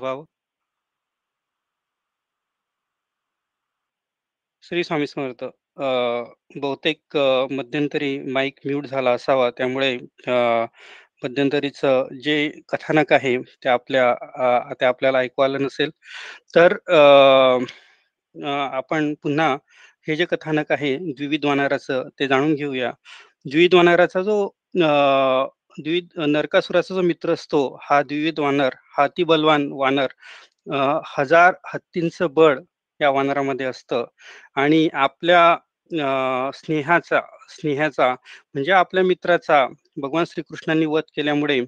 व्हावं? श्री स्वामी समर्थ. अ, बहुतेक अ, मध्यंतरी माईक म्यूट झाला असावा त्यामुळे अ, मध्यंतरीचं जे कथानक आहे ते आपल्या अ, ते आपल्याला ऐकू आलं नसेल. तर अ, अ, आपण पुन्हा हे जे कथानक आहे द्विविध वानराचं ते जाणून घेऊया. द्विविध वानराचा जो अ, द्विविध नरकासुराचा जो मित्र असतो, हा द्विविध वानर, हाती बलवान वानर हजार हत्तींचं बळ या वानरामध्ये असतं. आणि आपल्या स्नेहाचा स्नेहाचा म्हणजे आपल्या मित्राचा भगवान श्रीकृष्णांनी वध केल्यामुळे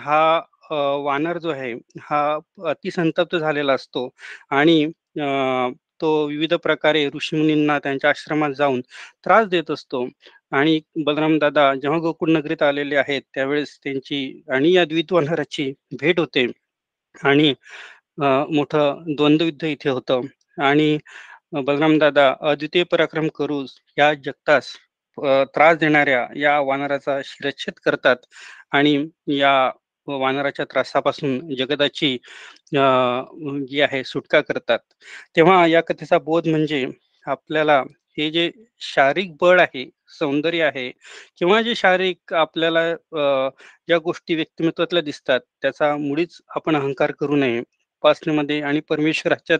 हा वानर जो आहे, हा अतिसंतप्त झालेला असतो. आणि तो विविध प्रकारे ऋषीमुनींना त्यांच्या आश्रमात जाऊन त्रास देत असतो. आणि बलराम दादा जेव्हा गोकुळ नगरीत आलेले आहेत, त्यावेळेस त्यांची आणि या द्वितवनहराची वानराची भेट होते. आणि मोठं द्वंद्वयुद्ध इथे होतं. आणि बलराम दादा अद्वितीय पराक्रम करू या जगतास त्रास देणाऱ्या या वानराचा शिरच्छेद करतात. आणि या वानराच्या त्रासापासून जगताची जी आहे सुटका करतात. तेव्हा या कथेचा बोध म्हणजे आपल्याला हे जे शारीरिक बळ आहे, सौंदर्य आहे किंवा जे शारीरिक आपल्याला ज्या गोष्टी व्यक्तिमत्वातल्या दिसतात, त्याचा मुळीच आपण अहंकार करू नये. उपासनेमध्ये आणि परमेश्वराच्या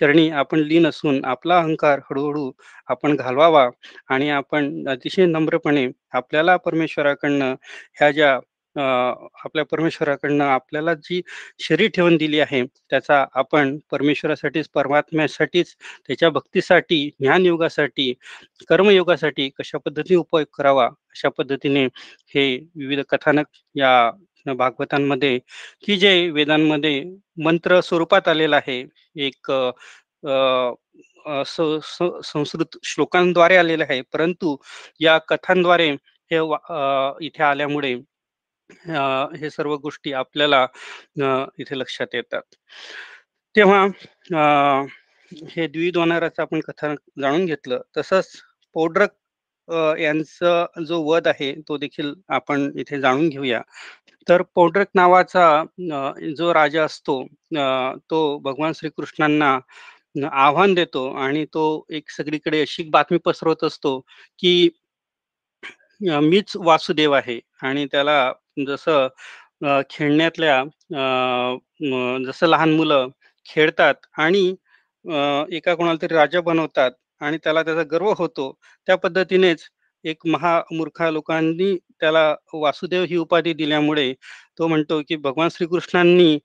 चरणी आपण लीन असून आपला अहंकार हळूहळू आपण घालवावा आणि आपण अतिशय नम्रपणे आपल्याला परमेश्वराकडनं ह्या ज्या आपल्या परमेश्वराकडनं आपल्याला जी शरीर ठेवून दिली आहे, त्याचा आपण परमेश्वरासाठीच, परमात्म्यासाठीच, त्याच्या भक्तीसाठी, ज्ञानयोगासाठी, कर्मयोगासाठी कशा पद्धतीने उपयोग करावा, अशा पद्धतीने हे विविध कथानक या भागवतांमध्ये, की जे वेदांमध्ये मंत्र स्वरूपात आलेलं आहे. एक संस्कृत श्लोकांद्वारे आलेलं आहे. परंतु या कथांद्वारे हे वा इथे आल्यामुळे हे सर्व गोष्टी आपल्याला इथे लक्षात येतात. तेव्हा हे द्विविध आपण कथानक जाणून घेतलं. तसंच पौड्रक यांचं जो वध आहे, तो देखील आपण इथे जाणून घेऊया. तर पौड्रक नावाचा जो राजा असतो तो भगवान श्रीकृष्णांना आव्हान देतो आणि तो एक सगळीकडे अशी बातमी पसरवत असतो, की मीच वासुदेव आहे आणि त्याला जसं खेळण्यातल्या जसं लहान मुलं खेळतात आणि एका कोणाला तरी राजा बनवतात आणि त्याला त्याचा गर्व होतो. त्या पद्धतीनेच एक महामूर्खा लोकांनी त्याला वासुदेव ही उपाधी दिल्यामुळे तो म्हणतो, की भगवान श्रीकृष्णांनी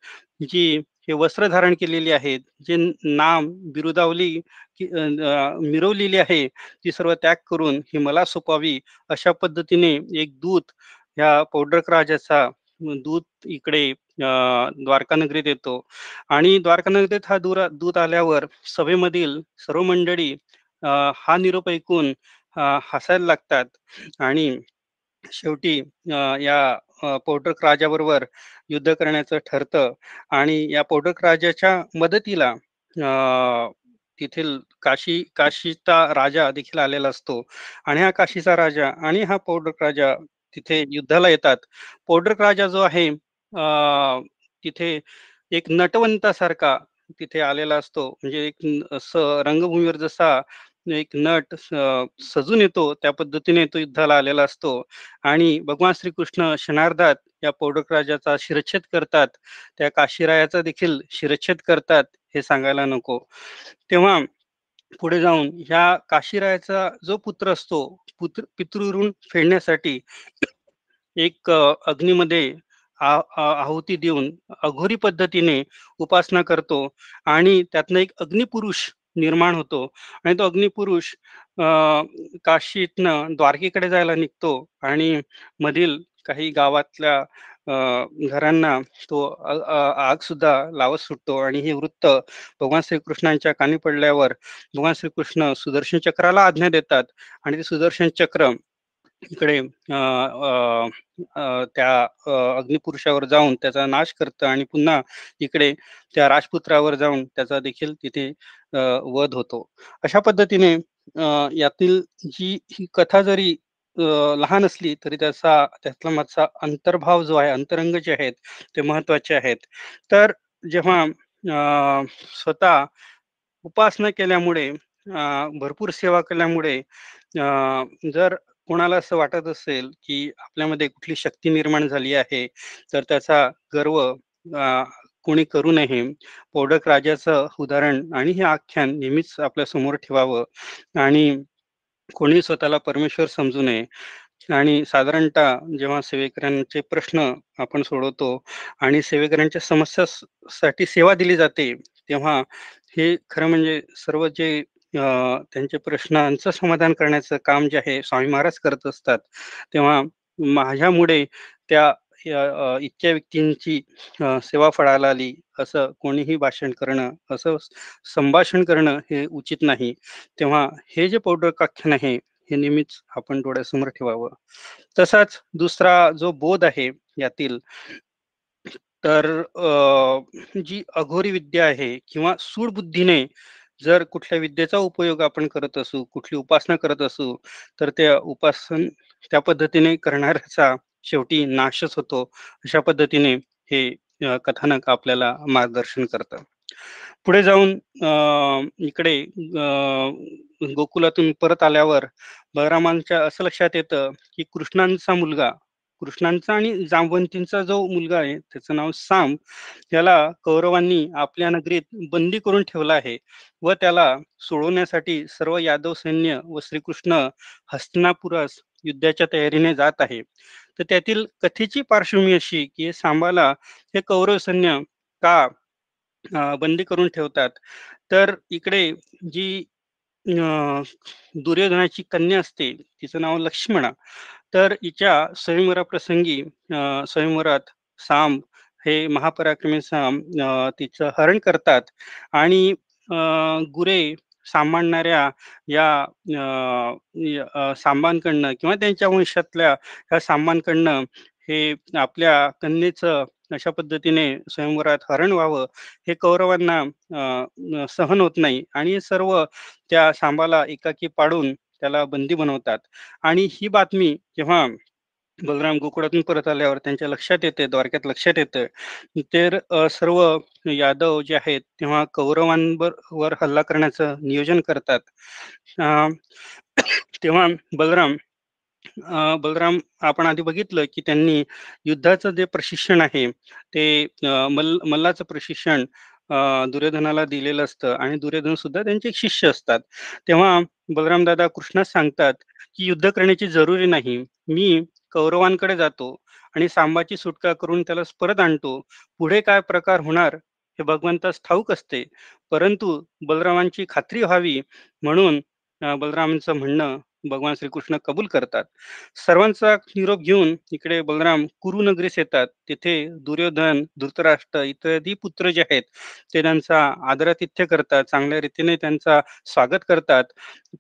जी हे वस्त्र धारण केलेली आहेत, जे नाम, बिरुदावली मिरवलेली आहे, ती सर्व त्याग करून ही मला सोपावी अशा पद्धतीने एक दूत ह्या पौंड्रक राजाचा दूत इकडे द्वारकानगरीत येतो. आणि द्वारकानगरीत हा दूर दूत आल्यावर सभेमधील सर्व मंडळी हा निरोप ऐकून हसायला लागतात. आणि शेवटी या अ, राजाबरोबर युद्ध करण्याचं ठरतं. आणि या पौंड्रक राजाच्या मदतीला अ, तेथील काशी काशीचा राजा देखील आलेला असतो. आणि हा काशीचा राजा आणि हा पौंड्रक राजा तिथे युद्धाला येतात. पोडरक राजा जो आहे तिथे एक नटवंतासारखा तिथे आलेला असतो. म्हणजे एक स असं रंगभूमीवर जसा एक नट सजून येतो, त्या पद्धतीने तो युद्धाला आलेला असतो आणि भगवान श्रीकृष्ण क्षणार्धात या पौंड्रक राजाचा शिरच्छेद करतात. त्या काशीरायाचा देखील शिरच्छेद करतात, हे सांगायला नको. तेव्हा पुढे जाऊन ह्या काशीरायाचा जो पुत्र असतो, पुत्र पितृऋण फेडण्यासाठी एक अग्नीमध्ये आहुती देऊन अघोरी पद्धतीने उपासना करतो आणि त्यातनं एक अग्निपुरुष निर्माण होतो आणि तो अग्निपुरुष काशीतनं द्वारकेकडे जायला निघतो आणि मधील काही गावातल्या घरांना तो आग सुद्धा लावत सुटतो आणि हे वृत्त भगवान श्रीकृष्णांच्या कानी पडल्यावर भगवान श्रीकृष्ण सुदर्शन चक्राला आज्ञा देतात आणि ते सुदर्शन चक्र इकडे त्या अग्निपुरुषावर जाऊन त्याचा नाश करतं आणि पुन्हा इकडे त्या राजपुत्रावर जाऊन त्याचा देखील तिथे वध होतो. अशा पद्धतीने यातील जी ही कथा जरी लहान असली तरी त्याचा त्यातला मागचा अंतर्भाव जो आहे, अंतरंग जे आहेत ते महत्त्वाचे आहेत. तर जेव्हा स्वतः उपासना केल्यामुळे भरपूर सेवा केल्यामुळे जर कोणाला असं वाटत असेल, की आपल्यामध्ये कुठली शक्ती निर्माण झाली आहे, तर त्याचा गर्व कोणी करू नये. पोडक राजाचं उदाहरण आणि हे आख्यान नेहमीच आपल्यासमोर ठेवावं आणि कोणी स्वतःला परमेश्वर समजू नये आणि साधारणतः जेव्हा सेवेकऱ्यांचे प्रश्न आपण सोडवतो आणि सेवेकऱ्यांच्या समस्या साठी सेवा दिली जाते, तेव्हा हे खरं म्हणजे सर्व जे त्यांचे प्रश्नांचं समाधान करण्याचं काम जे आहे स्वामी महाराज करत असतात. तेव्हा माझ्यामुळे त्या इतक्या व्यक्तींची सेवा फळाला आली, असं कोणीही भाषण करणं, असं संभाषण करणं हे उचित नाही. तेव्हा हे जे पौंडरकाख्यान आहे, हे नेहमीच आपण डोळ्यासमोर ठेवावं. तसाच दुसरा जो बोध आहे यातील तर जी अघोरी विद्या आहे किंवा सूडबुद्धीने जर कुठल्या विद्येचा उपयोग आपण करत असू, कुठली उपासना करत असू, तर त्या उपासन त्या पद्धतीने करणाऱ्याचा शेवटी नाशच होतो. अशा पद्धतीने हे कथानक आपल्याला मार्गदर्शन करतं. पुढे जाऊन इकडे गोकुलातून परत आल्यावर बलरामांच्या असं लक्षात येतं, की कृष्णांचा मुलगा, कृष्णांचा आणि जांबवंतींचा जो मुलगा आहे, त्याचं नाव साम, याला कौरवांनी आपल्या नगरीत बंदी करून ठेवला आहे व त्याला सोडवण्यासाठी सर्व यादव सैन्य व श्रीकृष्ण हस्तिनापुरास युद्धाच्या तयारीने जात आहे. तर त्यातील कथेची पार्श्वभूमी अशी, की सांबाला हे कौरव सैन्य का बंदी करून ठेवतात. तर इकडे जी दुर्योधनाची कन्या असते, तिचं नाव लक्ष्मणा. तर हिच्या स्वयंवराप्रसंगी स्वयंवरात साम हे महापराक्रमी साम तिचं हरण करतात आणि गुरे सांभाळणाऱ्या या सांबांकडनं किंवा त्यांच्या वंशातल्या या सांबांकडनं हे आपल्या कन्येचं अशा पद्धतीने स्वयंवरात हरण व्हावं, हे कौरवांना सहन होत नाही आणि सर्व त्या सांबाला एकाकी पाडून त्याला बंदी बनवतात. आणि ही बातमी जेव्हा बलराम गोकुळातून परत आल्यावर त्यांच्या लक्षात येते, द्वारक्यात लक्षात येतं, तर सर्व यादव जे आहेत, तेव्हा कौरवांवर वर हल्ला करण्याचं नियोजन करतात. तेव्हा बलराम बलराम आपण आधी बघितलं, की त्यांनी युद्धाचं जे प्रशिक्षण आहे, ते मल मल्ल मल्लाचं प्रशिक्षण दुर्योधनाला दिलेलं असतं आणि दुर्योधन सुद्धा त्यांचे शिष्य असतात. तेव्हा बलराम दादा कृष्णास सांगतात, की युद्ध करण्याची जरुरी नाही. मी कौरवांकडे जातो आणि सांबाची सुटका करून त्याला परत आणतो. पुढे काय प्रकार होणार हे भगवंतास ठाऊक असते. परंतु बलरामांची खात्री व्हावी म्हणून बलरामांचं म्हणणं भगवान श्रीकृष्ण कबूल करतात. सर्वांचा निरोप घेऊन इकडे बलराम कुरुनगरीस येतात. तिथे दुर्योधन, धृतराष्ट्र इत्यादी पुत्र जे आहेत, ते त्यांचा आदरातिथ्य करतात. चांगल्या रीतीने त्यांचा स्वागत करतात.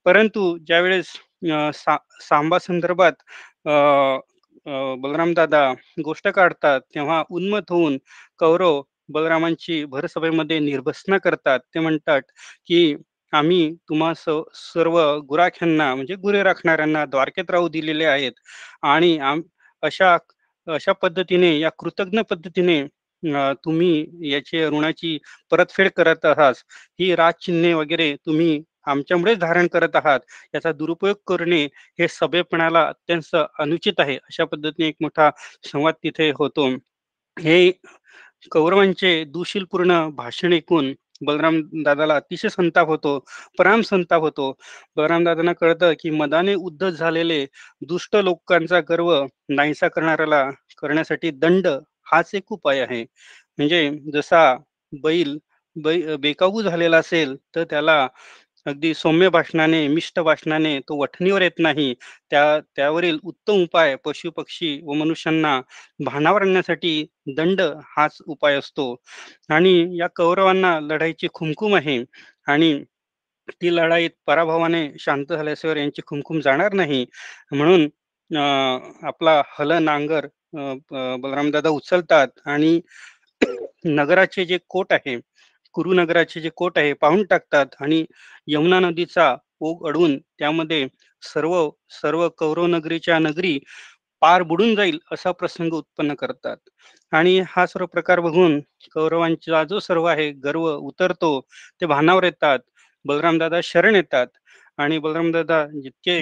परंतु ज्यावेळेस सा सांबा संदर्भात बलराम दादा गोष्ट काढतात, तेव्हा उन्मत होऊन कौरव बलरामांची भरसभेमध्ये निर्भसना करतात. ते म्हणतात, की आम्ही तुम्हा सर्व गुराख्यांना म्हणजे गुरे राखणाऱ्यांना द्वारकेत राहू दिलेले आहेत आणि आम अशा अशा पद्धतीने या कृतज्ञ पद्धतीने तुम्ही याची ऋणाची परतफेड करत आहात. ही राजचिन्हे वगैरे तुम्ही आमच्यामुळेच धारण करत आहात. याचा दुरुपयोग करणे हे सभेपणाला अत्यंत अनुचित आहे. अशा पद्धतीने एक मोठा संवाद तिथे होतो. हे कौरवांचे दूशीलपूर्ण भाषण ऐकून बलराम दादाला अतिशय संताप होतो, पराम संताप होतो. बलराम दादांना कळतं, की मदाने उद्धत झालेले दुष्ट लोकांचा गर्व नाहीसा करणाऱ्याला करण्यासाठी दंड हाच एक उपाय आहे. म्हणजे जसा बैल बै बेकाबू झालेला असेल, तर त्याला अगदी सौम्य भाषणाने, मिष्ट भाषणाने तो वठणीवर येत नाही. त्या त्यावरील उत्तम उपाय पशु-पक्षी व मनुष्यांना भानावर आणण्यासाठी दंड हाच उपाय असतो. आणि या कौरवांना लढाईची खुमखुम आहे आणि ती लढाईत पराभवाने शांत झाल्याशिवाय यांची खुमखुम जाणार नाही. म्हणून आपला हल नांगर बलरामदादा उचलतात आणि नगराचे जे कोट आहे, कुरुनगराचे जे कोट आहे पाहून टाकतात आणि यमुना नदीचा ओघ अडवून त्यामध्ये सर्व सर्व कौरवनगरीच्या नगरी पार बुडून जाईल असा प्रसंग उत्पन्न करतात. आणि हा सर्व प्रकार बघून कौरवांचा जो सर्व आहे गर्व उतरतो ते भानावर येतात. बलरामदादा शरण येतात. आणि बलरामदादा जितके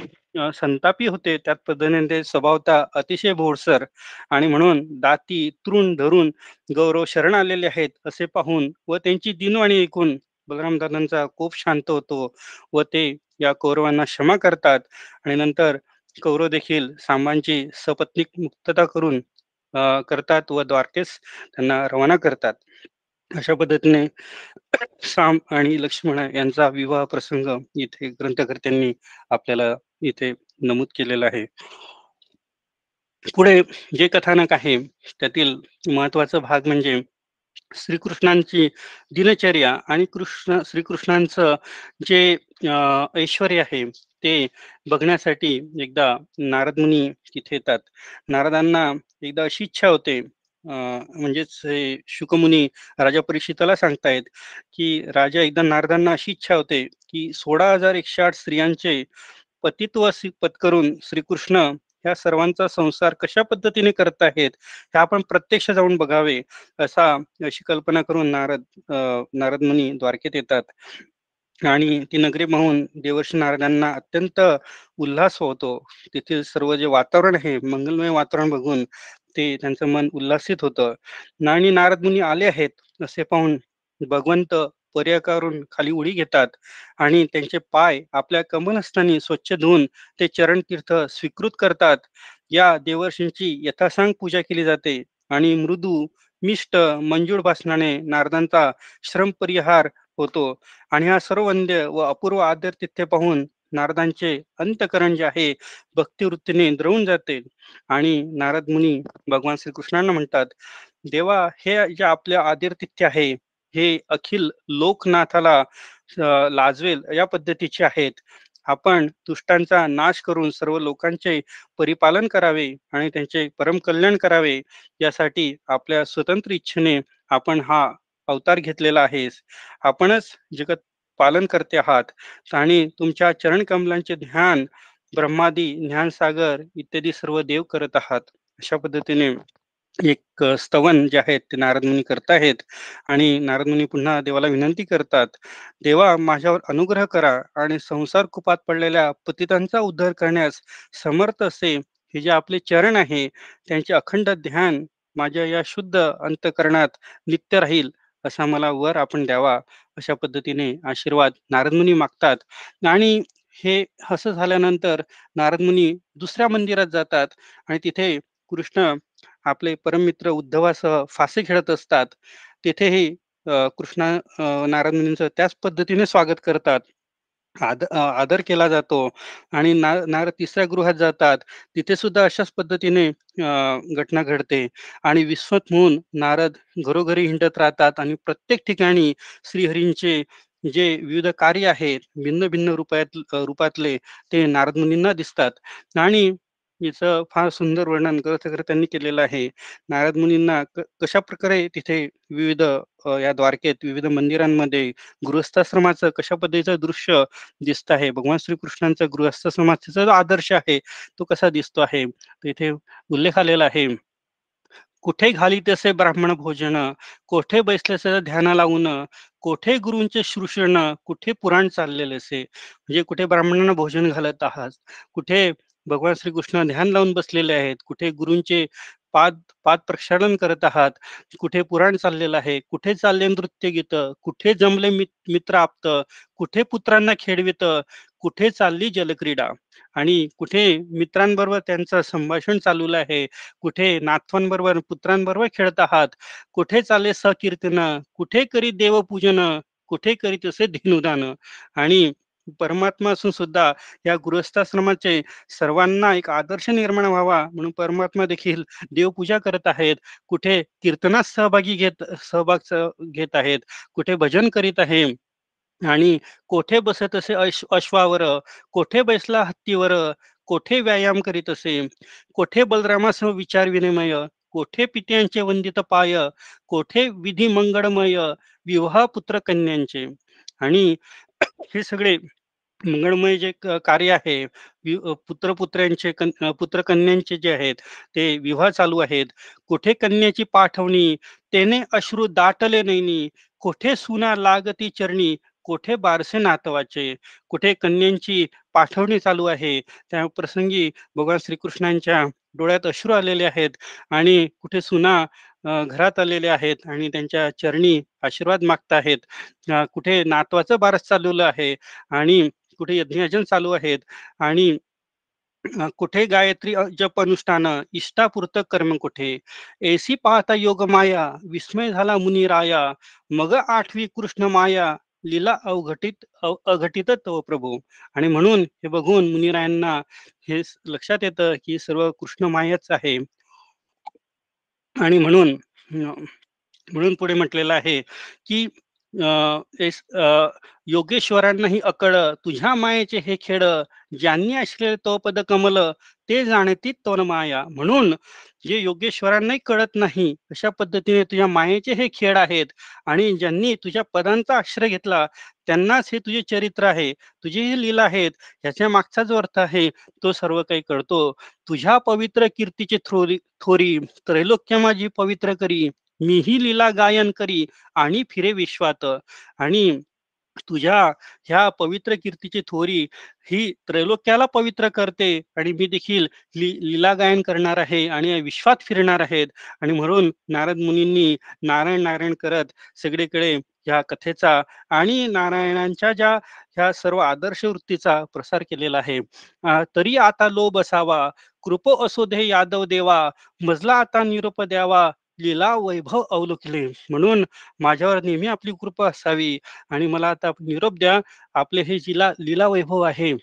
संतापी होते. त्यात पद्धतीने ते स्वभावता अतिशय भोरसर आणि म्हणून दाती तृण धरून गौरव शरण आलेले आहेत असे पाहून व त्यांची दिनवाणी ऐकून बलरामदादांचा कोप शांत होतो व ते या कौरवांना क्षमा करतात आणि नंतर कौरव देखील सांबांची सपत्निक मुक्तता करून करतात व द्वारकेस त्यांना रवाना करतात. अशा पद्धतीने साम आणि लक्ष्मण यांचा विवाह प्रसंग इथे ग्रंथकर्त्यांनी आपल्याला इथे नमूद केलेला आहे. पुढे जे कथानक आहे त्यातील महत्त्वाचा भाग म्हणजे श्रीकृष्णांची दिनचर्या आणि कृष्ण श्रीकृष्णांचं जे ऐश्वर आहे ते बघण्यासाठी एकदा नारद मुनी तिथे येतात. नारदांना एकदा अशी इच्छा होते म्हणजेच हे शुकमुनी राजा परीक्षिताला सांगतायत की राजा एकदा नारदांना अशी इच्छा होते की सोळा हजार एकशे आठ स्त्रियांचे पतित्व पत्करून श्रीकृष्ण ह्या सर्वांचा संसार कशा पद्धतीने करत आहेत हे आपण प्रत्यक्ष जाऊन बघावे असा अशी कल्पना करून नारद नारद मुनी द्वारकेत येतात. आणि ती नगरी पाहून देवर्षी नारदांना अत्यंत उल्हास होतो. तेथील सर्व जे वातावरण आहे मंगलमय वातावरण बघून ते त्यांचं मन उल्हासित होतं. आणि नारद मुनी आले आहेत असे पाहून भगवंत पर्याकारून खाली उडी घेतात आणि त्यांचे पाय आपल्या कमलस्थानी स्वच्छ धुवून ते चरण तीर्थ स्वीकृत करतात. या देवर्षींची यथासांग पूजा केली जाते आणि मृदू मिष्ट मंजूळ भाषणाने नारदांचा श्रम परिहार होतो. आणि हा सर्व वंद्य व अपूर्व आदर तिथे पाहून नारदांचे अंतकरण जे आहे भक्तिवृत्तीने द्रवून जाते. आणि नारद मुनी भगवान श्रीकृष्णांना म्हणतात देवा हे जे आपल्या आदिरतिथ्य आहे हे अखिल लोकनाथाला लाजवेल या पद्धतीचे आहेत. आपण दुष्टांचा नाश करून सर्व लोकांचे परिपालन करावे आणि त्यांचे परम कल्याण करावे. यासाठी आपल्या स्वतंत्र इच्छेने आपण हा अवतार घेतलेला आहे आपणच जगत पालन करते आहात. आणि तुमच्या चरण कमलांचे ध्यान ब्रह्मादी ज्ञानसागर इत्यादी सर्व देव करत आहात. अशा पद्धतीने एक स्तवन जे आहेत ते नारद मुनी करतायत आणि नारद मुनी पुन्हा देवाला विनंती करतात देवा माझ्यावर अनुग्रह करा आणि संसार कुपात पडलेल्या पतितांचा उद्धार करण्यास समर्थ असे. हे जे आपले चरण आहे त्यांचे अखंड ध्यान माझ्या या शुद्ध अंतकरणात नित्य राहील. असा मला वर आपण द्यावा अशा पद्धतीने आशीर्वाद नारद मुनी मागतात. आणि हे असं झाल्यानंतर नारद मुनी दुसऱ्या मंदिरात जातात आणि तिथे कृष्ण आपले परममित्र उद्धवासह फासे खेळत असतात. तिथेही कृष्णा नारद मुनींचं त्याच पद्धतीने स्वागत करतात. आद आदर केला जातो आणि ना नारद तिसऱ्या गृहात जातात. तिथे सुद्धा अशाच पद्धतीने घटना घडते. आणि विश्वत म्हणून नारद घरोघरी हिंडत राहतात आणि प्रत्येक ठिकाणी श्रीहरींचे जे विविध कार्य आहेत भिन्न भिन्न रूपात रूपातले ते नारद मुनींना दिसतात. आणि याचं फार सुंदर वर्णन ग्रंथकर्त्यांनी केलेलं आहे. नारद मुनींना कशा प्रकारे तिथे विविध या द्वारकेत विविध मंदिरांमध्ये गृहस्थाश्रमाचं कशा पद्धतीचं दृश्य दिसत आहे? भगवान श्रीकृष्णांचा गृहस्थाश्रमाचा जो आदर्श आहे तो कसा दिसतो आहे? तिथे उल्लेख आलेला आहे कुठे घाली तसे ब्राह्मण भोजन? कोठे बैसले ध्यान लावून? कोठे गुरूंचे श्रुषण कुठे पुराण चाललेले असे म्हणजे कुठे ब्राह्मणांना भोजन घालत आहात? कुठे भगवान श्रीकृष्ण ध्यान लावून बसलेले आहेत. कुठे गुरूंचे पाद पाद प्रक्षालन करत आहात? कुठे पुराण चाललेलं आहे? कुठे चालले नृत्य गीत? कुठे जमले मित्र आप्त? कुठे पुत्रांना खेळवित कुठे चालली जलक्रीडा? आणि कुठे मित्रांबरोबर त्यांचं संभाषण चालू आहे? कुठे नाथवांबरोबर पुत्रांबरोबर खेळत आहात? कुठे चालले सकीर्तन? कुठे करी देवपूजन? कुठे करीत असे धिनुदान? आणि परमात्मा असून सुद्धा या गृहस्थाश्रमाचे सर्वांना एक आदर्श निर्माण व्हावा म्हणून परमात्मा देखील देवपूजा करत आहेत. कुठे कीर्तनात सहभागी घेत सहभाग घेत आहेत. कुठे भजन करीत आहे. आणि कोठे बसत असे अश अश्वावर कोठे बैसला हत्तीवर कोठे व्यायाम करीत असे कोठे बलरामासह विचार विनिमय कोठे पित्यांचे वंदित पाय कोठे विधी मंगळमय विवाह पुत्र कन्यांचे. आणि हे सगळे मंगळमय जे क कार्य आहे, वि पुत्र-पुत्र्यांचे कन पुत्र-कन्यांचे जे आहेत, ते विवाह चालू आहेत. कुठे कन्याची पाठवणी, तेने अश्रू दाटले नैनी कोठे सुना लागती चरणी, कोठे बारसे नातवाचे." कुठे कन्यांची पाठवणी चालू आहे. त्या प्रसंगी भगवान श्रीकृष्णांच्या डोळ्यात अश्रू आलेले आहेत आणि कुठे सुना घरात आलेले आहेत आणि त्यांच्या चरणी आशीर्वाद मागत आहेत. कुठे नातवाचं बारस चालवलं आहे आणि कुठे यज्ञयाजन चालू आहेत आणि कुठे गायत्री जप अनुष्ठान इष्टापुरत कर्म कुठे. ऐसी पाहता योगमाया, विस्मय झाला मुनिराया. मग आठवी कृष्ण माया, लीला अवघटित अघटित तव प्रभू. आणि म्हणून हे बघून मुनिरायांना हे लक्षात येतं, की सर्व कृष्ण मायाच आहे. आणि म्हणून म्हणून पुढे म्हटलेलं आहे, की अ, एस योगेश्वरांनाही अकळ, तुझ्या मायेचे हे खेळ, ज्यांनी असलेले तो पद कमल, ते जाणती माया म्हणून जे योगेश्वरांनाही कळत नाही, अशा पद्धतीने तुझ्या मायेचे हे खेळ आहेत आणि ज्यांनी तुझ्या पदांचा आश्रय घेतला, त्यांनाच हे तुझे चरित्र आहे, तुझे हे लीला आहेत, ह्याच्या मागचा जो अर्थ आहे, तो सर्व काही कळतो. तुझ्या पवित्र कीर्तीचे थ्रोरी थोरी, त्रैलोक्य माझी पवित्र करी. मीही लीला गायन करी आणि फिरे विश्वात. आणि तुझ्या ह्या पवित्र कीर्तीची थोरी ही त्रैलोक्याला पवित्र करते आणि मी देखील ली लीला गायन करणार आहे आणि विश्वात फिरणार आहेत. आणि म्हणून नारद मुनींनी नारायण नारायण करत सगळीकडे ह्या कथेचा आणि नारायणांच्या ज्या ह्या सर्व आदर्श वृत्तीचा प्रसार केलेला आहे. तरी आता लोभ असावा. कृप असो दे यादव देवा. मजला आता निरोप द्यावा. लीला वैभव अवलोकले. म्हणून माझ्यावर नेहमी आपली कृपा असावी आणि मला आता निरोप द्या आपले हे जिला लीला वैभव आहे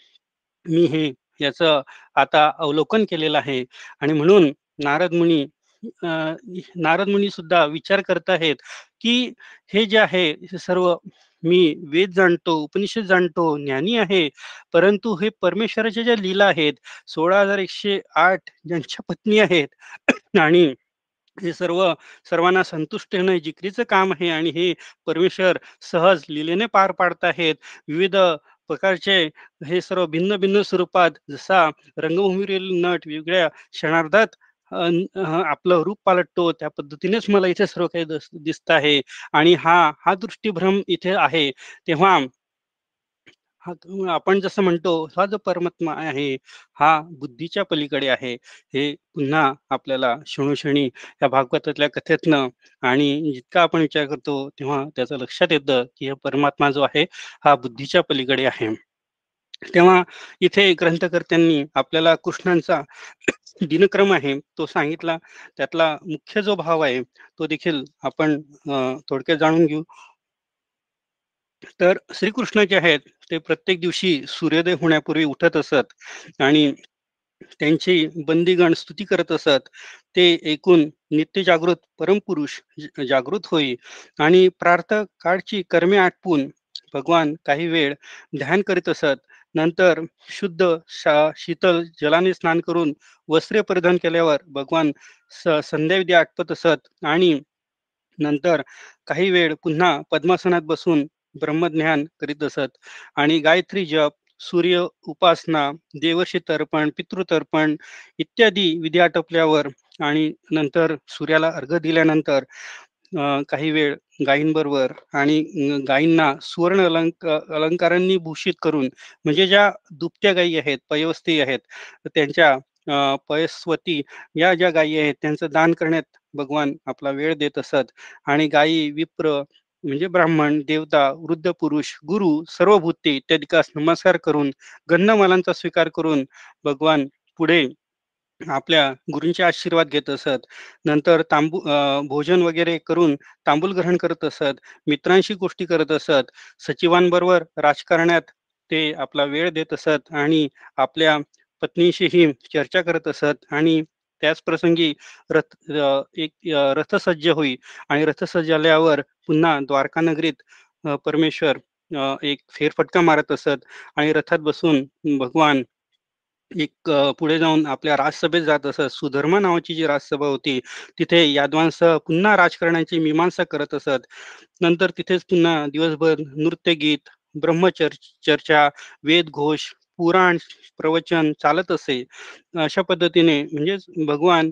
मी हे याचं आता अवलोकन केलेलं आहे. आणि म्हणून नारद मुनी नारद मुनी सुद्धा विचार करत आहेत की हे जे आहे हे सर्व मी वेद जाणतो उपनिषद जाणतो ज्ञानी आहे परंतु हे परमेश्वराच्या ज्या लीला आहेत सोळा हजार एकशे आठ ज्यांच्या पत्नी आहेत आणि हे सर्व सर्वांना संतुष्ट होणं जिकरीचं काम आहे आणि हे परमेश्वर सहज लीलेने पार पाडत आहेत. विविध प्रकारचे हे सर्व भिन्न भिन्न स्वरूपात जसा रंगभूमीवरील नट वेगळ्या क्षणार्धात आपलं रूप पालटतो त्या पद्धतीनेच मला इथे सर्व काही दिस दिसत आहे. आणि हा हा दृष्टीभ्रम इथे आहे. तेव्हा हा क- आपण जसं म्हणतो हा जो परमात्मा आहे हा बुद्धीच्या पलीकडे आहे हे पुन्हा आपल्याला क्षणोक्षणी या भागवतातल्या कथेतनं आणि जितका आपण विचार करतो तेव्हा त्याचं लक्षात येतं की हा परमात्मा जो आहे हा बुद्धीच्या पलीकडे आहे. तेव्हा इथे ग्रंथकर्त्यांनी आपल्याला कृष्णांचा दिनक्रम आहे तो सांगितला. त्यातला मुख्य जो भाव आहे तो देखील आपण अं थोडक्यात जाणून घेऊ. तर श्रीकृष्ण जे आहेत ते प्रत्येक दिवशी सूर्योदय होण्यापूर्वी उठत असत आणि त्यांची बंदीगण स्तुती करत असत. ते ऐकून नित्य जागृत परमपुरुष जागृत होई आणि प्रार्थ काळची कर्मे आटपून भगवान काही वेळ ध्यान करीत असत. नंतर शुद्ध शा शीतल जलाने स्नान करून वस्त्रे परिधान केल्यावर भगवान स संध्याविधी आटपत असत आणि नंतर काही वेळ पुन्हा पद्मासनात बसून ब्रह्मज्ञान करीत असत. आणि गायत्री जप सूर्य उपासना देवर्षी तर्पण पितृतर्पण इत्यादी विधी आटपल्यावर आणि नंतर सूर्याला अर्घ्य दिल्यानंतर काही वेळ गायींबरोबर आणि गायींना सुवर्ण अलंक अलंकारांनी भूषित करून म्हणजे ज्या दुभत्या गायी आहेत पयवस्ती आहेत त्यांच्या पयस्वती या ज्या गायी आहेत त्यांचं दान करण्यात भगवान आपला वेळ देत असत. आणि गायी विप्र म्हणजे ब्राह्मण देवता वृद्ध पुरुष गुरु सर्व भूते इत्यादिकास नमस्कार करून गंधमालांचा स्वीकार करून भगवान पुढे आपल्या गुरूंचे आशीर्वाद घेत असत. नंतर तांबू भोजन वगैरे करून तांबूल ग्रहण करत असत मित्रांशी गोष्टी करत असत सचिवांबरोबर राजकारणात ते आपला वेळ देत असत आणि आपल्या पत्नीशीही चर्चा करत असत आणि त्याच प्रसंगी रथ एक रथसज्ज होई आणि रथसज्ज झाल्यावर पुन्हा द्वारका नगरीत परमेश्वर एक फेरफटका मारत असत आणि रथात बसून भगवान एक पुढे जाऊन आपल्या राजसभेत जात असत. सुधर्मा नावाची जी राजसभा होती, तिथे यादवांसह पुन्हा राजकारणाची मीमांसा करत असत. नंतर तिथेच पुन्हा दिवसभर नृत्यगीत, ब्रह्मचर्च चर्चा वेदघोष पुराण प्रवचन चालत असे. अशा पद्धतीने म्हणजेच भगवान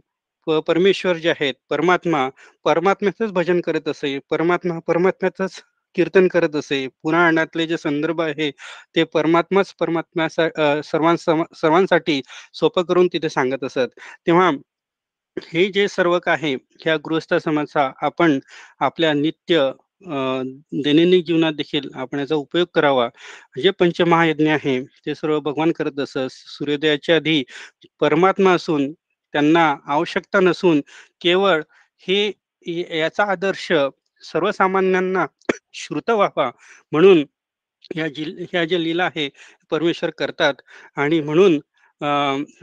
परमेश्वर जे आहेत परमात्मा परमात्म्याचंच भजन करत असे परमात्मा परमात्म्याचंच कीर्तन करत असे. पुराणातले जे संदर्भ आहे ते परमात्माच परमात्म्या सर्वां सर्वांसाठी सोपं करून तिथे सांगत असत. तेव्हा हे जे सर्व आहे ह्या गृहस्थ समाजा आपण आपल्या नित्य दैनंदिन जीवनात देखील आपण याचा उपयोग करावा. जे पंचमहायज्ञ आहे ते सर्व भगवान करत असत. सूर्योदयाच्या आधी परमात्मा असून त्यांना आवश्यकता नसून केवळ हे याचा आदर्श सर्वसामान्यांना श्रुत व्हावा म्हणून ह्या जी ह्या ज्या लीला आहे परमेश्वर करतात. आणि म्हणून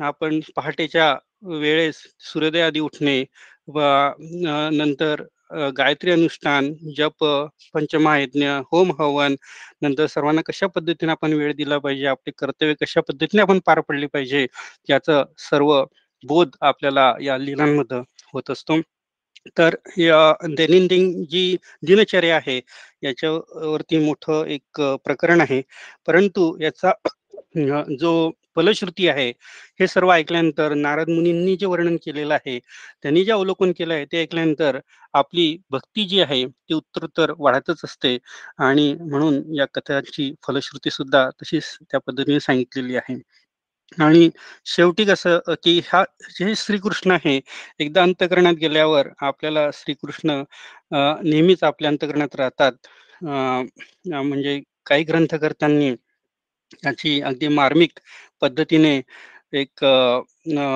आपण पहाटेच्या वेळेस सूर्योदयाआधी उठणे व नंतर गायत्री अनुष्ठान जप पंचमहायज्ञ होम हवन नंतर सर्वांना कशा पद्धतीने आपण वेळ दिला पाहिजे आपले कर्तव्य कशा पद्धतीने आपण पार पडले पाहिजे याचं सर्व बोध आपल्याला या लिलांमध्ये होत असतो. तर या दैनंदिन जी दिनचर्या आहे याच्यावरती मोठं एक प्रकरण आहे. परंतु याचा जो फलश्रुती आहे. हे सर्व ऐकल्यानंतर नारद मुनींनी जे वर्णन केलेलं आहे त्यांनी जे अवलोकन केलं आहे ते ऐकल्यानंतर आपली भक्ती जी आहे ती उत्तरोत्तर वाढतच असते. आणि म्हणून या कथाची फलश्रुती सुद्धा तशीच त्या पद्धतीने सांगितलेली आहे. आणि शेवटी कसं की हा जे श्रीकृष्ण आहे एकदा अंतकरणात गेल्यावर आपल्याला श्रीकृष्ण नेहमीच आपल्या अंतकरणात राहतात. म्हणजे काही ग्रंथकर्त्यांनी याची अगदी मार्मिक पद्धतीने एक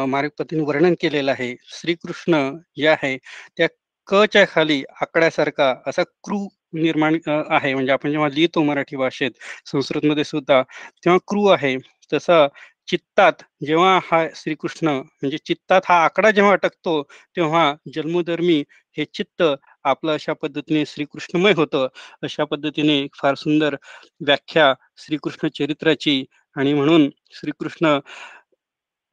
मार्मिक पद्धतीने वर्णन केलेलं आहे. श्रीकृष्ण जे आहे त्या कच्या खाली आकड्यासारखा असा क्रू निर्माण आहे. म्हणजे आपण जेव्हा लिहितो मराठी भाषेत संस्कृतमध्ये सुद्धा तेव्हा क्रू आहे. तसा चित्तात जेव्हा हा श्रीकृष्ण म्हणजे चित्तात हा आकडा जेव्हा अटकतो तेव्हा जन्मधर्मी हे चित्त आपलं अशा पद्धतीने श्रीकृष्णमय होतं. अशा पद्धतीने फार सुंदर व्याख्या श्रीकृष्ण चरित्राची आणि म्हणून श्रीकृष्ण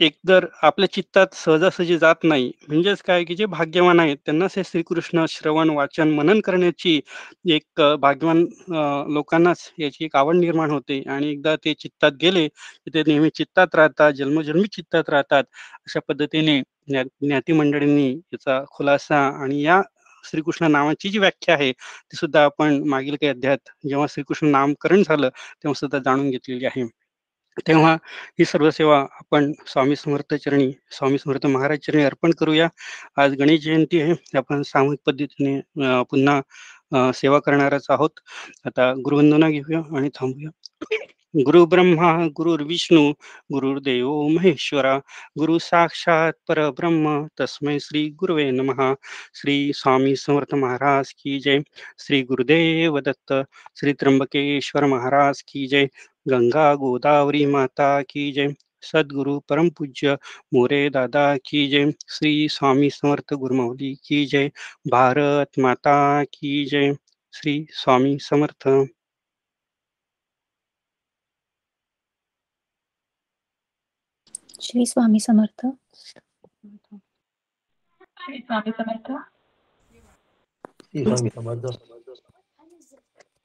एकतर आपल्या चित्तात सहजासहजी जात नाही. म्हणजेच काय की जे भाग्यवान आहेत त्यांनाच हे श्रीकृष्ण श्रवण वाचन मनन करण्याची एक भाग्यवान लोकांनाच याची एक आवड निर्माण होते. आणि एकदा ते चित्तात गेले की ते नेहमी चित्तात राहतात जन्मजन्मी चित्तात राहतात अशा पद्धतीने ज्ञाती मंडळींनी याचा खुलासा आणि या श्रीकृष्ण नावाची जी व्याख्या आहे ती सुद्धा आपण मागील काही अध्यायात जेव्हा श्रीकृष्ण नामकरण झालं तेव्हा सुद्धा जाणून घेतलेली आहे. तेव्हा ही सर्व सेवा आपण स्वामी समर्थ चरणी स्वामी समर्थ महाराज चरणी अर्पण करूया. आज गणेश जयंती आहे. आपण सामूहिक पद्धतीने पुन्हा सेवा करणारच आहोत. आता गुरुवंदना घेऊया आणि थांबूया. गुरु ब्रह्मा गुरुर्विष्णू गुरुर्देव महेश्वरा गुरु साक्षात परब्रह्म तस्मै श्री गुरुवे नमहा श्री स्वामी समर्थ महाराज की जय. श्री गुरुदेव दत्त श्री त्र्यंबकेश्वर महाराज की जय. गंगा गोदावरी माता की जय। सद्गुरु परम पूज्य मोरे दादा की जय। श्री स्वामी समर्थ गुरुमौली की जय। भारत माता की जय। श्री स्वामी समर्थ। श्री स्वामी समर्थ। श्री स्वामी समर्थ। श्री स्वामी समर्थ।